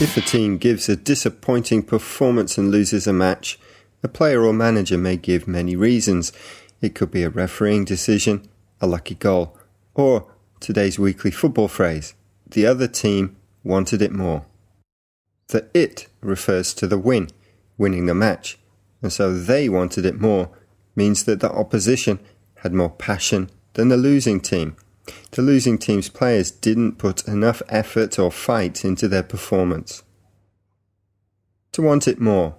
If a team gives a disappointing performance and loses a match, a player or manager may give many reasons. It could be a refereeing decision, a lucky goal, or today's weekly football phrase, the other team wanted it more. The it refers to the win, winning the match, and so they wanted it more means that the opposition had more passion than the losing team. The losing team's players didn't put enough effort or fight into their performance. To want it more